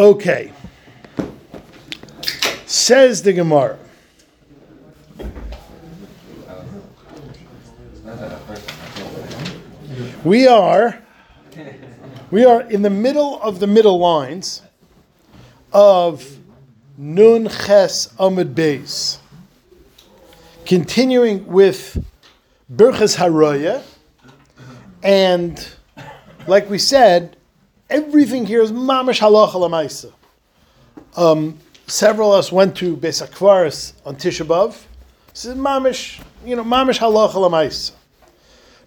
Okay. Says the Gemara. We are we are in the middle of the middle lines of Nun Ches Amud Beis. Continuing with Berches Haroya, and like we said, everything here is mamash halacha lamaisa. Um, several of us went to Beis Akvaris on Tisha B'av. This is mamish, you know, mamish halacha lamaisa.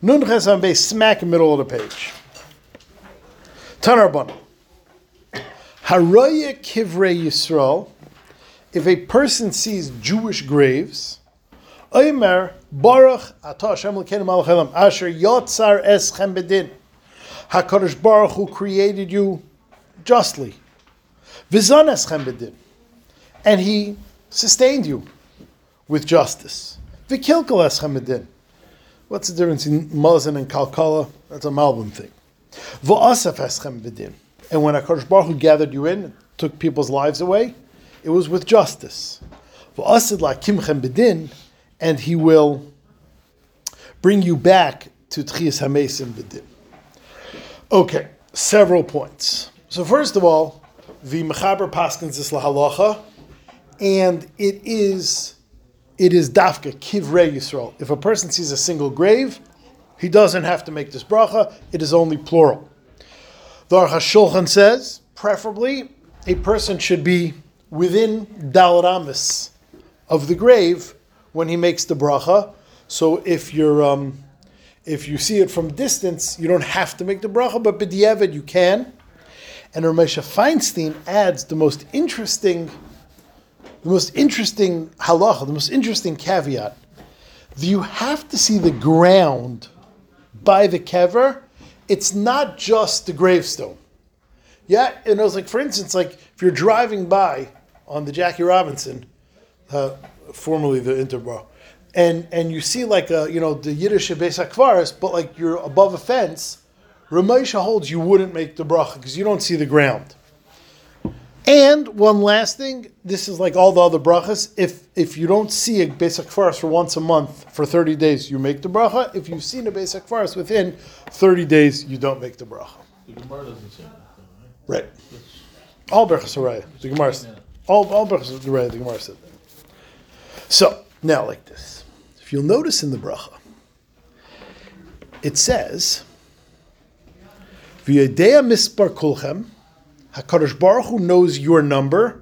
Nun Ches smack in the middle of the page. Tanarbana. Haroya Kivrei Yisrael, if a person sees Jewish graves, Omer Baruch Ata Hashem Asher Yotzar Eschem Bedin HaKadosh Baruch who created you justly Vizan Eschem Bedin and he sustained you with justice V'kilkel Eschem Bedin What's the difference in Mazan and Kalkala? That's a Malbim thing. V'asaf Eschem Bedin and when HaKadosh Baruch Hu gathered you in, took people's lives away, it was with justice. V'asid la kimchem bedin, and he will bring you back to Tchias HaMesim bedin. Okay, several points. So first of all, the Mechaber Paskins is lahalacha, and it is it is dafka kivrei Yisrael. If a person sees a single grave, he doesn't have to make this bracha. It is only plural. The Aruch says, preferably, a person should be within Dalaramis of the grave when he makes the bracha. So if you're um, if you see it from distance, you don't have to make the bracha, but b'diavad you can. And Ramesha Feinstein adds the most interesting, the most interesting halacha, the most interesting caveat. You have to see the ground by the kever it's not just the gravestone. Yeah, and it was like, for instance, like if you're driving by on the Jackie Robinson, uh, formerly the Interborough, and and you see like a you know the Yiddish Beis Akvaris, but like you're above a fence, Ramesha holds you wouldn't make the bracha because you don't see the ground. And one last thing, this is like all the other brachas. If if you don't see a basic forest for once a month for 30 days, you make the bracha. If you've seen a basic forest within 30 days, you don't make the bracha. The Gemara doesn't say that, though, Right. All brachas are right. The Gemara, all all brachas are right. The Gemara said now, like this, if you'll notice in the bracha, it says, "V'yadea mispar kulchem." Hakadosh Baruch Hu knows your number.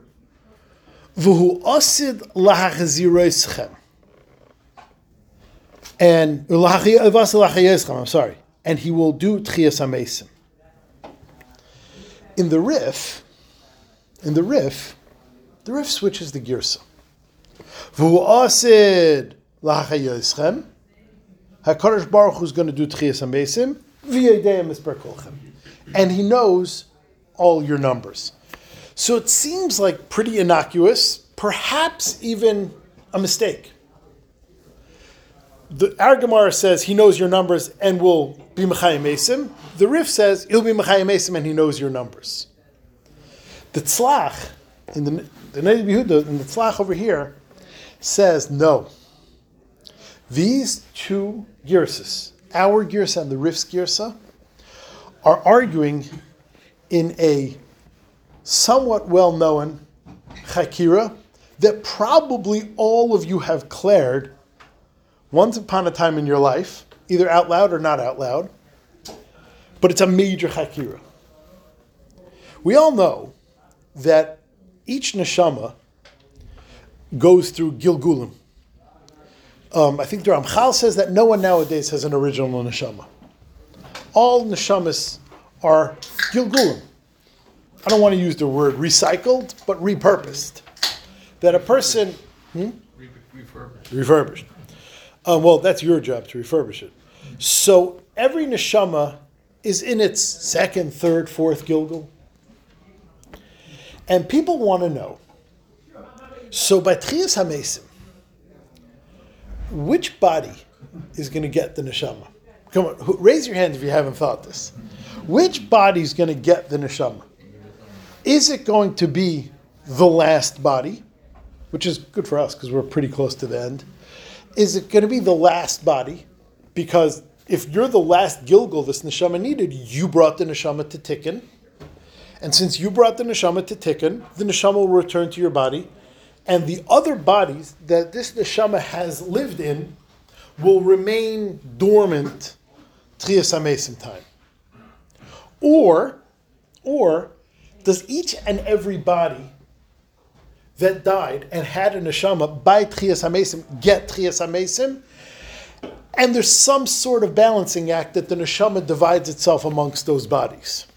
V'hu asid lahachziroischem. And uh, I'm sorry, and he will do tchias hamesim. In the Rif, in the Rif, the Rif switches the girsa. V'hu asid lachayeschem. Hakadosh Baruch Hu is going to do tchias hamesim. V'yadei misper kolchem, and he knows all your numbers. So it seems like pretty innocuous, perhaps even a mistake. The Argamara says he knows your numbers and will be Mechayim Mesim. The Rif says he'll be Mechayim Mesim and he knows your numbers. The Tzlach, in the, the Yehuda, in the Tzlach over here, says no. These two girsas, our girsa and the Rif's girsa, are arguing in a somewhat well known chakira that probably all of you have cleared once upon a time in your life, either out loud or not out loud, but it's a major chakira. We all know that each neshama goes through Gilgulim. Um, I think the Ramchal says that no one nowadays has an original neshama. All neshamas are Gilgulim. I don't want to use the word recycled, but repurposed. That a person. Hmm? Refurbished. Refurbished. Um, well, that's your job to refurbish it. So every neshama is in its second, third, fourth Gilgul. And people want to know. So by Tchias HaMesim, which body is going to get the neshama? Come on, raise your hand if you haven't thought this. Which body is going to get the neshama? Is it going to be the last body, which is good for us because we're pretty close to the end? Is it going to be the last body? Because if you're the last Gilgul this neshama needed, you brought the neshama to Tikkun. And since you brought the neshama to Tikkun, the neshama will return to your body. And the other bodies that this neshama has lived in will remain dormant Tchias Amesim time. Or, or does each and every body that died and had a neshama by Tchias Amesim get Tchias Amesim? And there's some sort of balancing act that the neshama divides itself amongst those bodies.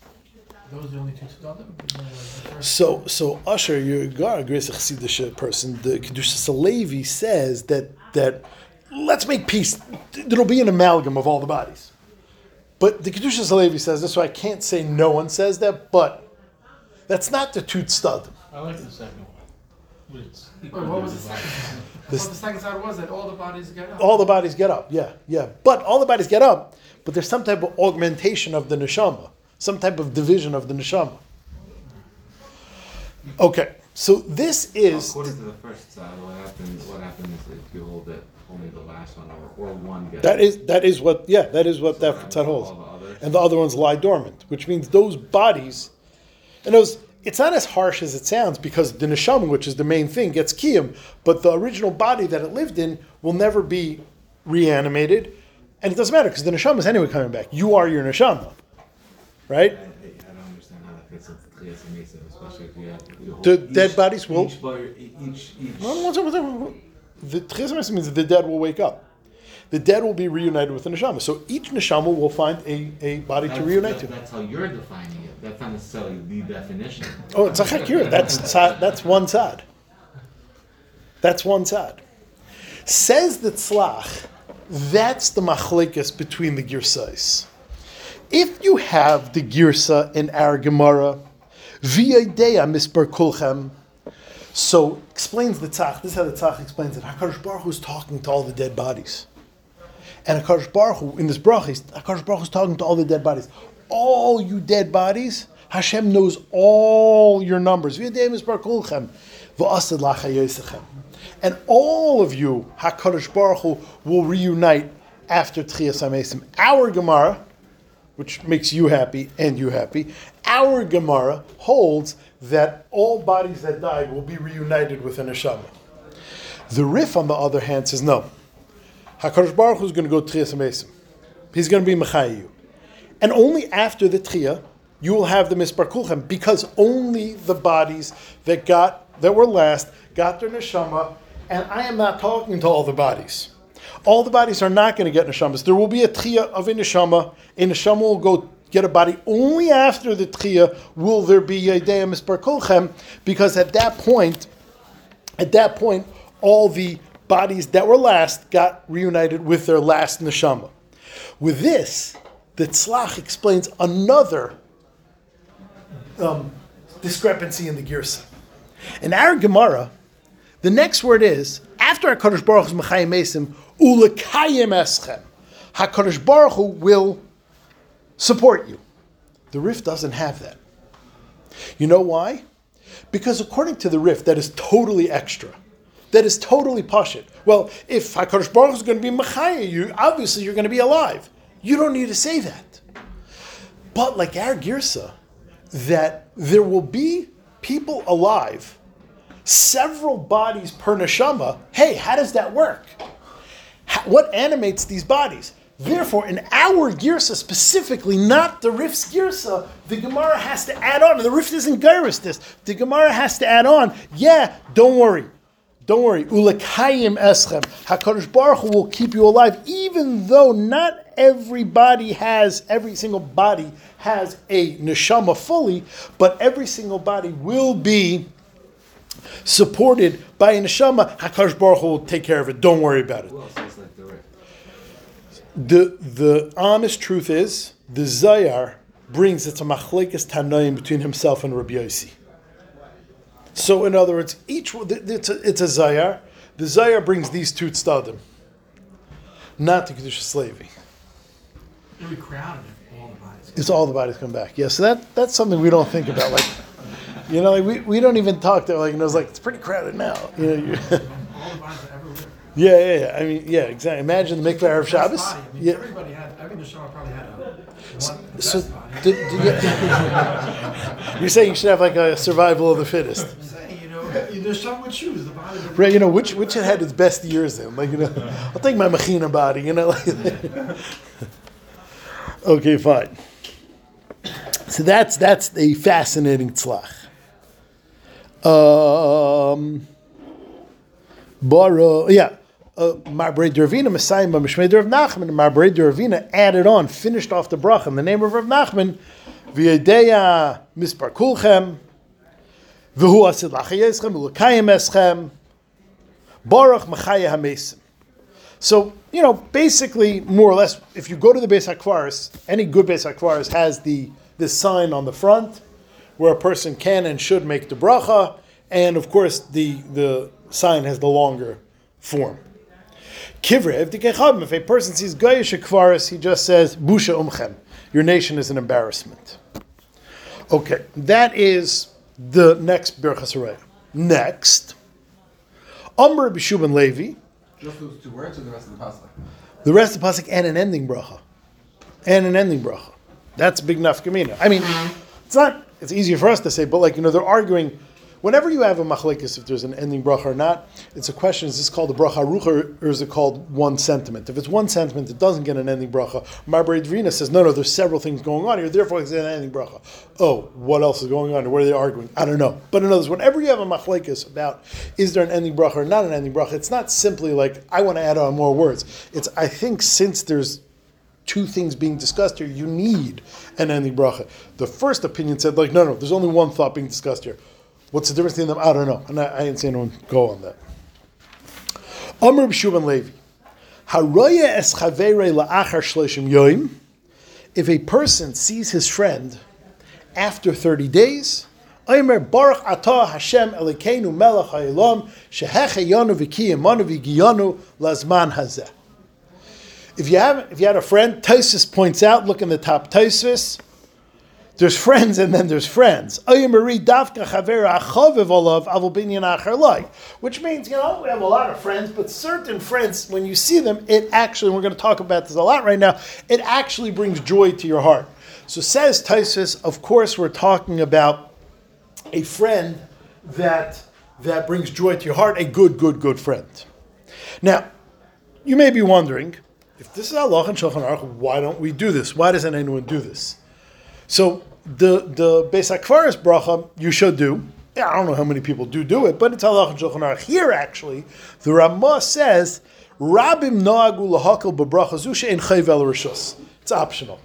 Those are the only two tzedadim? So, so Usher, you're a great Chassidish person. The Kedushas Levi says that that let's make peace. There'll be an amalgam of all the bodies. But the Kedushas Levi says this, so I can't say no one says that, but that's not the Tut Stud. I like the second one. Wait, what was the second side? This- Well, the second side was that all the bodies get up. All the bodies get up, yeah, yeah. But all the bodies get up, but there's some type of augmentation of the neshama, some type of division of the neshama. Okay, so this is According to the first side, what happens, what happens is if you hold it, only the last one, or, or one gets. that is that is what yeah that is what that that All holds. the and the other ones lie dormant, which means those bodies, and those, it's not as harsh as it sounds because the neshama, which is the main thing, gets kiyum, but the original body that it lived in will never be reanimated, and it doesn't matter because the neshama is anyway coming back. You are your neshama, right? I, don't understand how that fits into Mesa, especially if you have. you hold The each- dead bodies will- Each, body- each, each. No, no, one second, one second, one second. The Tchias means the dead will wake up. The dead will be reunited with the neshama. So each neshama will find a, a body to That's- reunite that- to. That's how you're defining it. That's not necessarily the definition. Oh, it's a chakir. That's tzad, that's one side. That's one side. Says the tzlach, that's the machlekes between the girsais. If you have the girsa in our Gemara, v'yadea misper kulchem, so explains the tzlach. This is how the tzlach explains it. Hakadosh Baruch Hu is talking to all the dead bodies, and Hakadosh Baruch Hu in this brachis, Hakadosh Baruch Hu is talking to all the dead bodies. All you dead bodies, Hashem knows all your numbers. And all of you, Hakadosh Baruch Hu, will reunite after Tchias Amesim. Our Gemara, which makes you happy and you happy, our Gemara holds that all bodies that died will be reunited with an neshama. The Rif, on the other hand, says no. Hakadosh Baruch Hu is going to go Tchias Amesim. He's going to be Mechayu. And only after the Tchia, you will have the Mispar Kulchem, because only the bodies that got that were last got their neshama, and I am not talking to all the bodies. All the bodies are not going to get neshamas. There will be a tchia of a neshama. A neshama will go get a body only after the tchia will there be a day mispar kolchem, because at that point, at that point, all the bodies that were last got reunited with their last neshama. With this, the tzlach explains another um, discrepancy in the girsa. In our Gemara, the next word is after Hakadosh Baruch Hu's mechayim ulekayim eschem. Hakadosh Baruch Hu will support you. The Rif doesn't have that. You know why? Because according to the Rif, that is totally extra. That is totally pashit. Well, if Hakadosh Baruch Hu is going to be mechayim you, obviously you're going to be alive. You don't need to say that. But like our girsa, that there will be people alive, several bodies per neshama. Hey, how does that work? What animates these bodies? Therefore, in our girsa specifically, not the Rif's girsa, the Gemara has to add on. The Rif isn't gyrus this. The Gemara has to add on. Yeah, don't worry. Don't worry. Ulekayim eschem. Hakadosh Baruch Hu will keep you alive, even though not everybody has every single body has a neshama fully, but every single body will be supported by a neshama. Hakadosh Baruch Hu will take care of it. Don't worry about it. Who else is like the Rif? The the honest truth is the Zohar brings it's a machlekes tanoim between himself and Rabbi Yossi. So in other words, each it's a, it's a Zohar. The Zohar brings these two tzadim, not the Kedushas Levi. It'll be crowded if all the bodies. It's all the bodies come back. Yeah, so that that's something we don't think about. Like You know, like we, we don't even talk to like and know it's like it's pretty crowded now. You know, you All the bodies that ever lived. Yeah, yeah, yeah. I mean, yeah, exactly. Imagine the mikveh of Shabbos. I mean, Yeah. Everybody had, every Neshama probably had a one, the So, did, did you, you're saying you should have like a survival of the fittest, I'm saying, you know, the Neshama would choose the body. right? You know, which which had its best years then? Like, you know, I'll take my machina body. You know, like. okay, fine. So that's that's a fascinating tzlach. Um, Bara, yeah. Uh, Marbrei Dervina, Messiah, Mishmei Rav Nachman, and Marbrei Dervina added on, finished off the bracha in the name of Rav Nachman, V'yedeya mispar kulchem, v'hu asid lachayeschem, v'lekayim eschem, Baruch machaya hamesim. So, you know, basically, more or less, if you go to the Beis HaKvaris, any good Beis HaKvaris has the this sign on the front where a person can and should make the bracha, and of course, the, the sign has the longer form. Kivrev. If a person sees Gayish Kvaris, he just says Busha Umchem. Your nation is an embarrassment. Okay, that is the next Birchas Haraya. Next, Amr B'Shuban Levi. Just those two words or the rest of the pasuk? The rest of the pasuk and an ending bracha, and an ending bracha. That's big nafkamina. I mean, it's not. It's easier for us to say, but like you know, they're arguing. Whenever you have a machlekes, if there's an ending bracha or not, it's a question: Is this called a bracha arucha or is it called one sentiment? If it's one sentiment, it doesn't get an ending bracha. Marbury Dvina says, no, no, there's several things going on here. Therefore, it's an ending bracha. Oh, what else is going on? What are they arguing? I don't know. But in other words, whenever you have a machlekes about is there an ending bracha or not an ending bracha, it's not simply like I want to add on more words. It's I think since there's two things being discussed here, you need an ending bracha. The first opinion said, like, no, no, there's only one thought being discussed here. What's the difference between them? I don't know. And I, I didn't see anyone go on that. If a person sees his friend after 30 days. If you have, if you had a friend, Tosis points out. Look in the top Tosis. There's friends and then there's friends. Which means, you know, we have a lot of friends, but certain friends, when you see them, it actually, we're going to talk about this a lot right now, it actually brings joy to your heart. So says Tysus, of course, we're talking about a friend that, that brings joy to your heart, a good, good, good friend. Now, you may be wondering, if this is Allah and Shulchan Aruch, why don't we do this? Why doesn't anyone do this? So the the Beis Hakvaris bracha you should do. I don't know how many people do do it, but it's halach and shulchan aruch. Here, actually, the Ramah says, "Rabim noagu lahakol bebracha zusha in chayvel rishus." It's optional.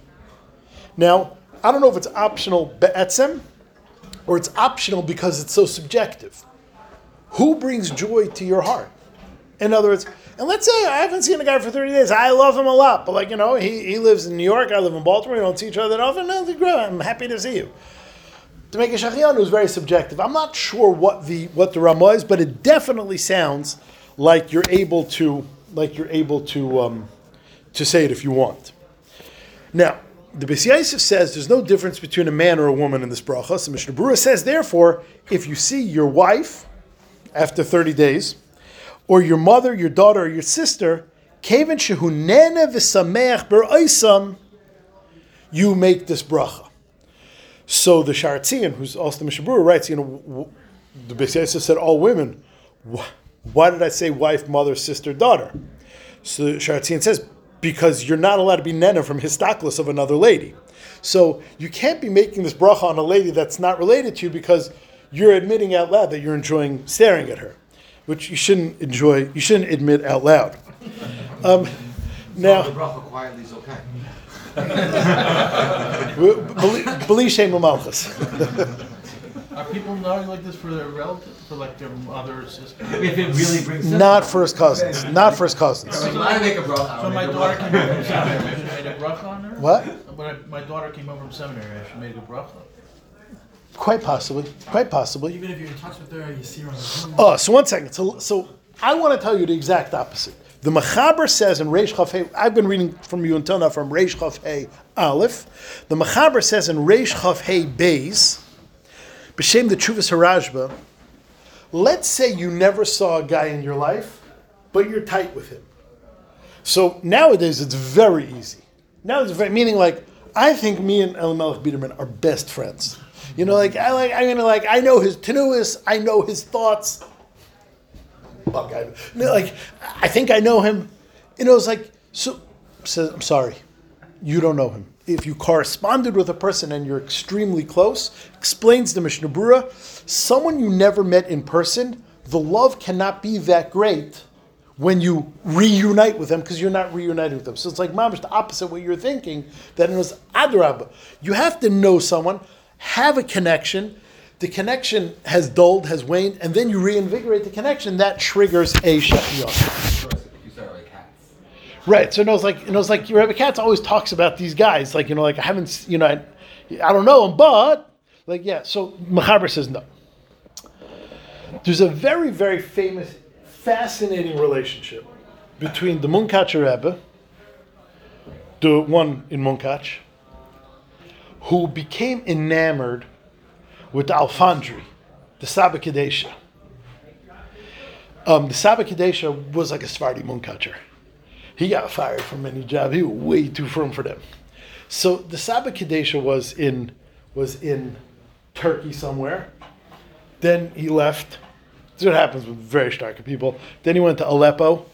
Now, I don't know if it's optional be'etzem or it's optional because it's so subjective. Who brings joy to your heart? In other words, and let's say I haven't seen a guy for 30 days. I love him a lot, but like, you know, he, he lives in New York, I live in Baltimore, we don't see each other that often. I'm happy to see you. To make a shachianu is very subjective. I'm not sure what the what the Ramah is, but it definitely sounds like you're able to like you're able to um, to say it if you want. Now, the Beis Yosef says there's no difference between a man or a woman in this bracha. So Mishnah Berurah says, therefore, if you see your wife after 30 days, or your mother, your daughter, or your sister, you make this bracha. So the Shaar HaTziyun, who's also the Mishnah Berurah, writes, you know, the Beis said all women. Why did I say wife, mother, sister, daughter? So the Shaar HaTziyun says, because you're not allowed to be nena from histaklis of another lady. So you can't be making this bracha on a lady that's not related to you because you're admitting out loud that you're enjoying staring at her, which you shouldn't enjoy. You shouldn't admit out loud. Um, now, the bracha quietly is okay. believe shame malchus. Are people knowing like this for their relatives, for like their mother or sister? If it really brings Not first cousins. Not first cousins. So when I make a bracha, So my daughter came over from seminary, I should make a bracha on her? What? When I, my daughter came over from seminary, I should make a bracha. Quite possibly. Quite possibly. Even if you're in touch with her, you see her on the. Oh, so one second. So, so I want to tell you the exact opposite. The Machaber says in Reish Chaf Hey, I've been reading from you until now from Reish Chaf Hey Aleph. The Machaber says in Reish Chaf Hey Beis, B'Shem the Chuvas HaRashba, let's say you never saw a guy in your life, but you're tight with him. So nowadays it's very easy. Now it's very, meaning like, I think me and Elimelech Biederman are best friends. You know, like I like I'm gonna like I know his tenuis, I know his thoughts. Fuck, I, like I think I know him. You know, it's like so. Says I'm sorry, you don't know him. If you corresponded with a person and you're extremely close, explains the Mishnah Berurah, someone you never met in person, the love cannot be that great when you reunite with them because you're not reuniting with them. So it's like mamish the opposite what you're thinking. That it was adrab. You have to know someone, have a connection. The connection has dulled, has waned, and then you reinvigorate the connection. That triggers a you like. Right. So it was like you know, it's like Rebbe Katz always talks about these guys. Like you know, like I haven't, you know, I, I don't know them, but like yeah. So Mechaber says no. There's a very very famous, fascinating relationship between the Munkacher Rebbe, the one in Munkach, who became enamored with Alfandari, the Saba Kadesha. Um, the Saba Kadesha was like a Sephardi catcher. He got fired from any job. He was way too firm for them. So the Saba Kadesha was in was in Turkey somewhere. Then he left. This is what happens with very stark people. Then he went to Aleppo.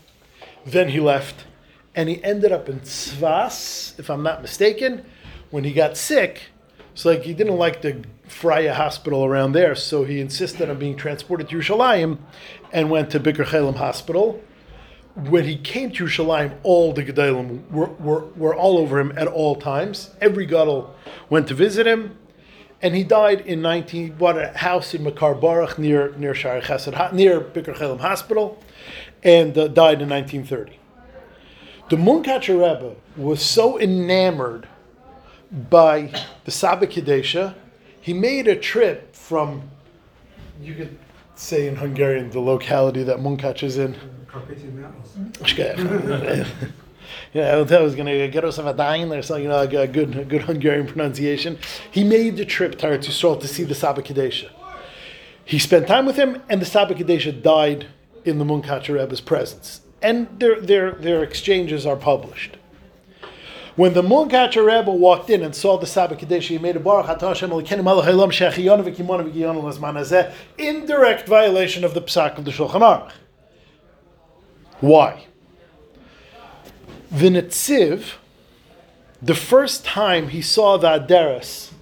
Then he left. And he ended up in Tzfas, if I'm not mistaken, when he got sick. It's like he didn't like the Freya hospital around there, so he insisted on being transported to Yerushalayim and went to Bikur Chelim Hospital when he came to Yerushalayim, all the Gedalim were, were, were all over him at all times. Every Gadol went to visit him, and he died in 19, bought a house in Mekor Baruch near, near Shaarei Chesed, near Bikur Chelim Hospital, and uh, died in 1930. The Munkacher Rebbe was so enamored by the Saba Kadesha, he made a trip from, you could say in Hungarian, the locality that Munkach is in. Carpathian Mountains. yeah, I thought I was going to get us a dying or something, you know, like a good, a good Hungarian pronunciation. He made the trip to Eretz Yisrael to see the Saba Kadesha. He spent time with him, and the Saba Kadesha died in the Munkacher Rebbe's presence. And their, their, their exchanges are published. When the Munkacher Rebbe walked in and saw the Saba Kadesha, he made a Baruch Hashem Elokeinu Melech Haolam V'Kimonu V'Giyonu L'Zman Hazeh, in direct violation of the Psak of the Shulchan Aruch. Why? The Netziv, the first time he saw the Aderes,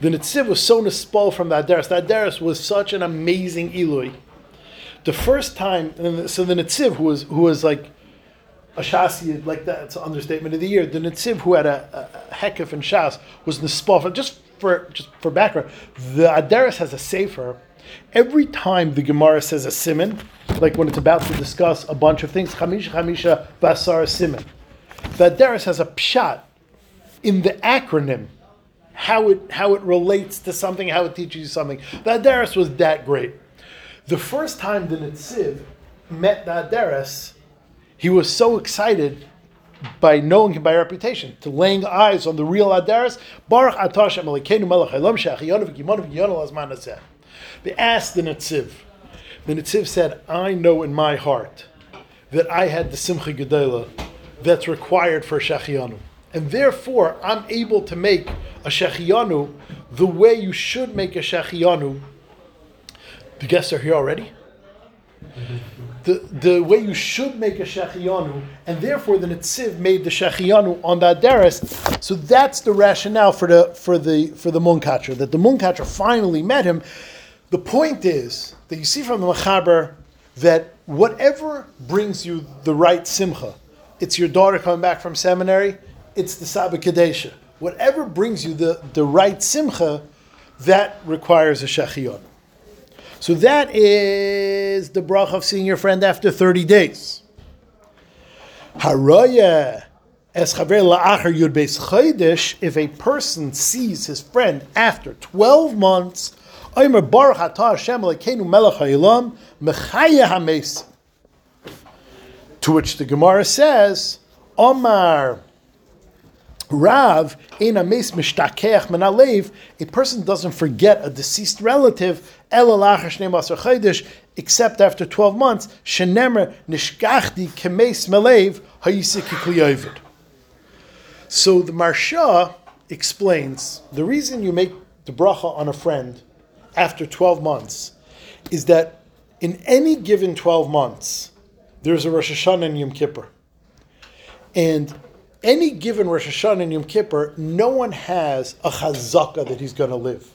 the Netziv was so nispal from the Aderes. The Aderes was such an amazing Eloi. The first time, so the Netziv, who was, who was like a Shasi, like that, it's an understatement of the year, the Netziv, who had a, a, a Hekef and Shas, was nispal. from- Just for, just for background, the Aderes has a Sefer. Every time the Gemara says a simon, like when it's about to discuss a bunch of things, Chamisha Chamisha Basar Simon. The Aderes has a pshat in the acronym, how it how it relates to something, how it teaches you something. The Aderes was that great. The first time the Netziv met the Aderes, he was so excited by knowing him by reputation, to laying eyes on the real Aderes. They asked the Netziv. The Netziv said, I know in my heart that I had the Simcha Gedela that's required for Shechiyanu. And therefore, I'm able to make a Shechiyanu the way you should make a Shechiyanu. The guests are here already? Mm-hmm. The, the way you should make a Shechiyanu, and therefore the Netziv made the Shechiyanu on that Aderes. So that's the rationale for the for the for the Munkacher, that the Munkacher finally met him. The point is that you see from the Machaber that whatever brings you the right simcha, it's your daughter coming back from seminary, it's the Kadesha. Whatever brings you the, the right simcha, that requires a Shechion. So that is the brach of seeing your friend after 30 days. Haraya es chaver yud beis chodesh, if a person sees his friend after 12 months. To which the Gemara says, Omar Rav ein ames mishtakeach min alev. A person doesn't forget a deceased relative except after twelve months. Shenemer nishkachdi kemes melev hayisekikliyovid. So the Maharsha explains the reason you make the bracha on a friend after 12 months is that in any given 12 months, there's a Rosh Hashanah and Yom Kippur. And any given Rosh Hashanah and Yom Kippur, no one has a chazaka that he's going to live.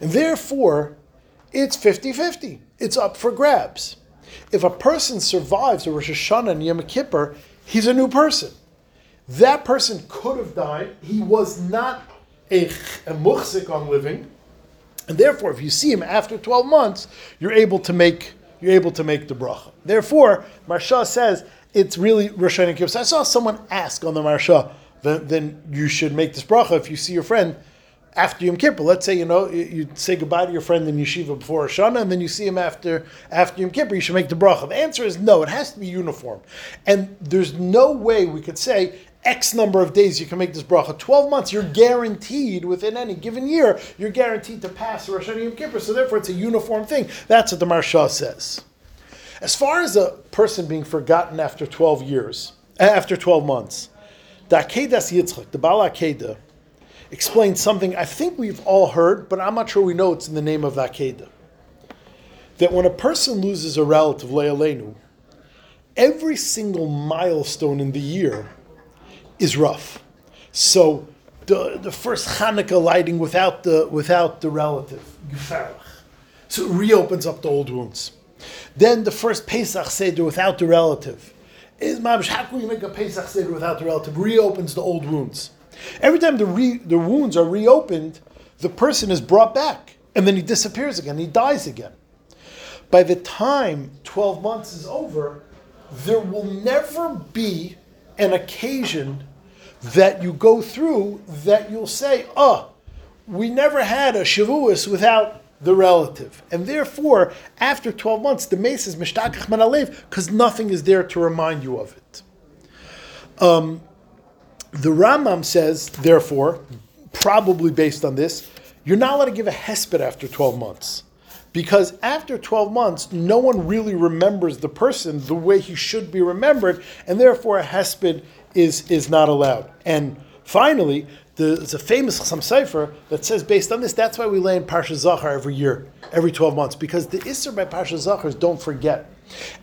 And therefore, it's 50 50. It's up for grabs. If a person survives a Rosh Hashanah and Yom Kippur, he's a new person. That person could have died. He was not a, a on living. And therefore, if you see him after 12 months, you're able to make you're able to make the bracha. Therefore, Maharsha says it's really Rosh and Kippur. So I saw someone ask on the Maharsha, then, then you should make this bracha if you see your friend after Yom Kippur. Let's say you know you, say goodbye to your friend in yeshiva before Hashanah, and then you see him after after Yom Kippur. You should make the bracha. The answer is no. It has to be uniform, and there's no way we could say X number of days you can make this bracha. 12 months, you're guaranteed within any given year, you're guaranteed to pass Rosh Hashanah Yom Kippur. So therefore, it's a uniform thing. That's what the Maharsha says. As far as a person being forgotten after 12 years, uh, after 12 months, the Akedas Yitzchak, the Bala Akeda, explains something I think we've all heard, but I'm not sure we know it's in the name of the. That when a person loses a relative, Le'alenu, every single milestone in the year is rough. So the, the first Hanukkah lighting without the without the relative. So it reopens up the old wounds. Then the first Pesach Seder without the relative. Is Mamish, how can we make a Pesach Seder without the relative? Reopens the old wounds. Every time the, re, the wounds are reopened, the person is brought back. And then he disappears again, he dies again. By the time 12 months is over, there will never be an occasion that you go through that you'll say, oh, we never had a Shavuos without the relative. And therefore, after 12 months, the mace is Mishtakach Manalev because nothing is there to remind you of it. Um, the Rambam says, therefore, probably based on this, you're not allowed to give a hesped after 12 months. Because after 12 months, no one really remembers the person the way he should be remembered, and therefore a hesped is, is not allowed. And finally, there's a famous Chassam Sofer that says, based on this, that's why we lay in Parsha Zachar every year, every 12 months, because the Isser by Parsha Zachar is don't forget.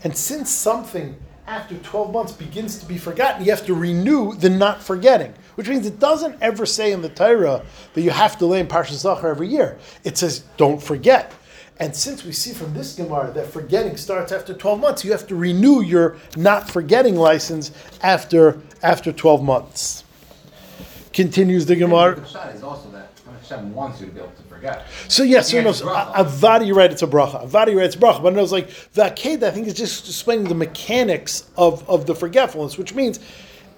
And since something after 12 months begins to be forgotten, you have to renew the not forgetting, which means it doesn't ever say in the Torah that you have to lay in Parsha Zachar every year. It says, don't forget. And since we see from this Gemara that forgetting starts after 12 months, you have to renew your not forgetting license after, after 12 months. Continues the Gemara. Is also that Hashem wants you to be able to forget. So yes, Yeah, no, so bracha. Avadi, you're right, it's a bracha. Avadi, you're right, it's a bracha. But it was like the Akeda, I think, is just explaining the mechanics of, of the forgetfulness, which means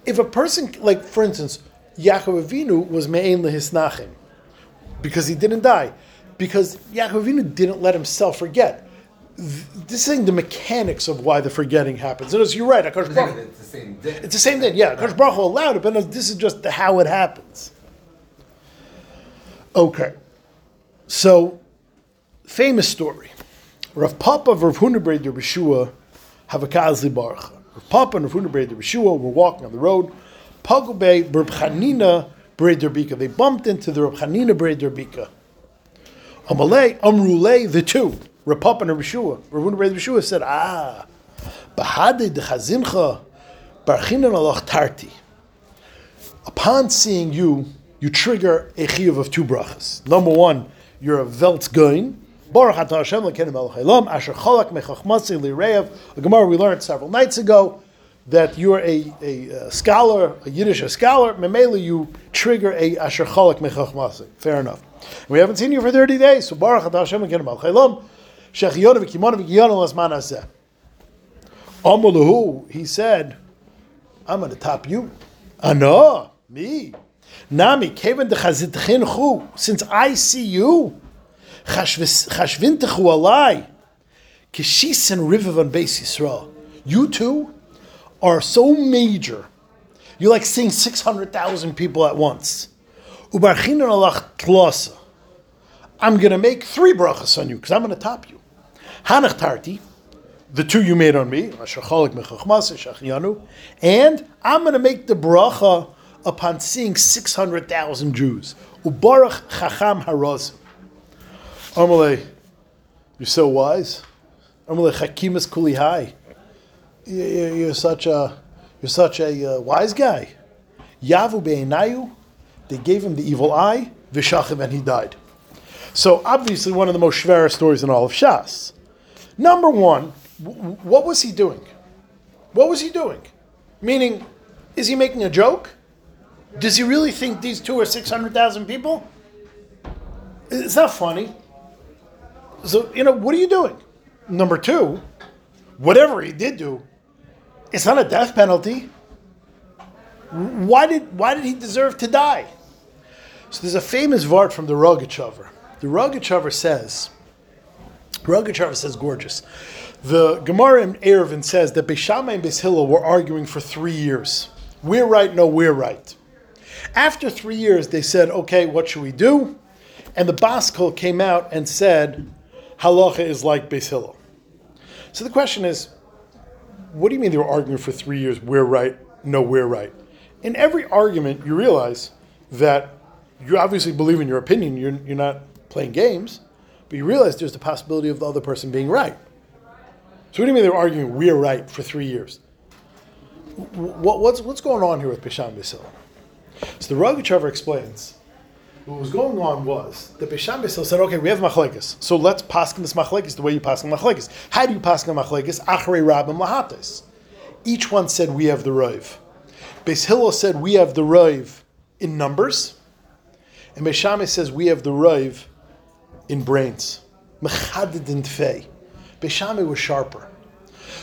if a person, like for instance, Yaakov Avinu was me'ein lehisnachim because he didn't die, because Yaakov Avinu didn't let himself forget. Th- This is the mechanics of why the forgetting happens. And as you're right, Akash Baruch, it's the same thing. it's the same thing. Yeah, Akash Baruch allowed it, but no, this is just the, how it happens. Okay. So, famous story. Rav Papa of Rav Huna Breder Beshua have a Kazli Baruch. Rav Papa and Rav Huna Breder Beshua were walking on the road. Pagube Rav Chanina Breder Bika. They bumped into the Rav Chanina Breder Bika. Amalei, Amrulei, the two. Rav and Rav Beshua. Rav Huna Breder Beshua said, Ah, Bahade de Chazincha Barchinan Alach Tarti. Upon seeing you, you trigger a chiyuv of two brachas. Number one, you're a veltz goin. Baruch atah Hashem l'kenim melech haolam, asher cholak mechachmasi lireyev. A Gemara we learned several nights ago that you're a, a, uh scholar, a Yiddish a scholar. Memela, you trigger a asher cholak mechachmasi. Fair enough. We haven't seen you for 30 days, so Baruch atah Hashem l'kenim melech haolam. Shech yonah v'kimona v'kiyonah lasman hazeh. Amalahu, he said, I'm going to top you. Ano, me. Nami, Kevin de since I see you, Chashvintechu alai, Kishisen Riviv on Beis Yisrael. You two are so major You're like seeing 600,000 people at once. Ubarchinan alach. I'm going to make three brachas on you because I'm going to top you. Hanach the two you made on me, and I'm going to make the bracha upon seeing 600,000 Jews. Ubarach chacham haraz. Amalei, you're so wise. Amalei chakimas kuli hai. You- you- You're such a, you're such a uh, wise guy. Yavu be'enayu, they gave him the evil eye, vishachiv, and he died. So obviously one of the most shvera stories in all of Shas. Number one, what was he doing? What was he doing? Meaning, is he making a joke? Does he really think these two are 600,000 people? It's not funny. So, you know, what are you doing? Number two, whatever he did do, it's not a death penalty. Why did, why did he deserve to die? So there's a famous vart from the Rogachover. The Rogachover says, Rogachover says gorgeous. The Gemara in Eruvin says that Beishamai and Beis Hillel were arguing for three years. We're right, no, we're right. After three years, they said, okay, what should we do? And the Baskol came out and said, halacha is like Beis Hillel. So the question is, what do you mean they were arguing for three years? We're right, no, we're right. In every argument, you realize that you obviously believe in your opinion, you're, you're not playing games, but you realize there's the possibility of the other person being right. So what do you mean they're arguing we're right for three years? What, what's, what's going on here with Bisham Basil? So the Rogachover explains what was going on was that Bisham Basil said, okay, we have machlekes, so let's paskin this machlekes the way you paskin machlekes. How do you paskin machlekes? Achrei rabim lahates. Each one said we have the roiv. Beis said we have the roiv in numbers, and Beis Shammai says we have the roiv in brains. Mechadid and fei. Beis Shammai was sharper.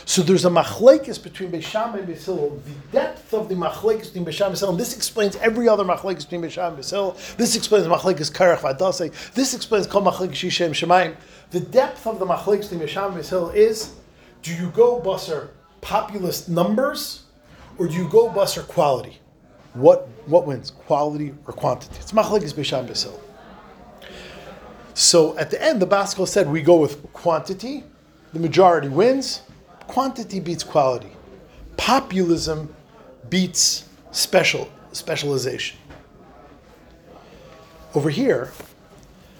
So there's a machlekes between Beis and Beis The depth of the machlekes between Beis and Beis and this explains every other machlekes between Beis and Beis This explains machlekes karach v'adasei. This explains kol machlekes shishem shemayim. The depth of the machlekes between Beis and Beis is: Do you go busser populist numbers, or do you go busser quality? What what wins, quality or quantity? It's machlekes Beis Shammai and Beis Hillel. So at the end, the Baskal said we go with quantity. The majority wins. Quantity beats quality. Populism beats special specialization. Over here,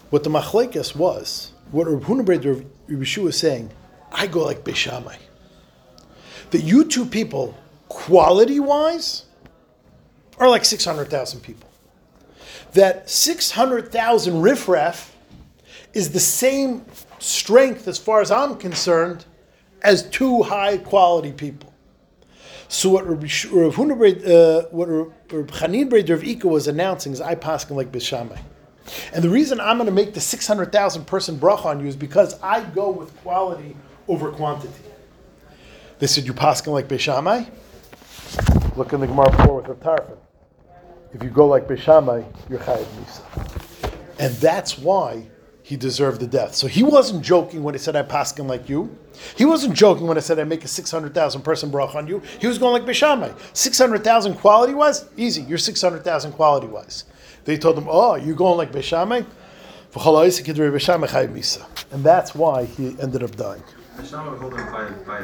what the machlekes was, what Rav Hunabrei Rav Yeshua was saying, I go like Beishamai. That you two people, quality wise, are like 600,000 people. That 600,000 riffraff is the same strength, as far as I'm concerned, as two high quality people. So what Sh- Rav Huna uh, what Rav Chanin Ika was announcing is I pass like Bishamai. And the reason I'm going to make the 600,000 person bracha on you is because I go with quality over quantity. They said, you pass like Bishamai? Look in the Gemara before with Rav Tarfon. If you go like Bishamai, you're Chayav Misa. And that's why he deserved the death. So he wasn't joking when he said, I pass him like you. He wasn't joking when I said, I make a 600,000 person brach on you. He was going like Bishamai. 600,000 quality wise? Easy. You're 600,000 quality wise. They told him, Oh, you're going like Bishamai? And that's why he ended up dying. By, by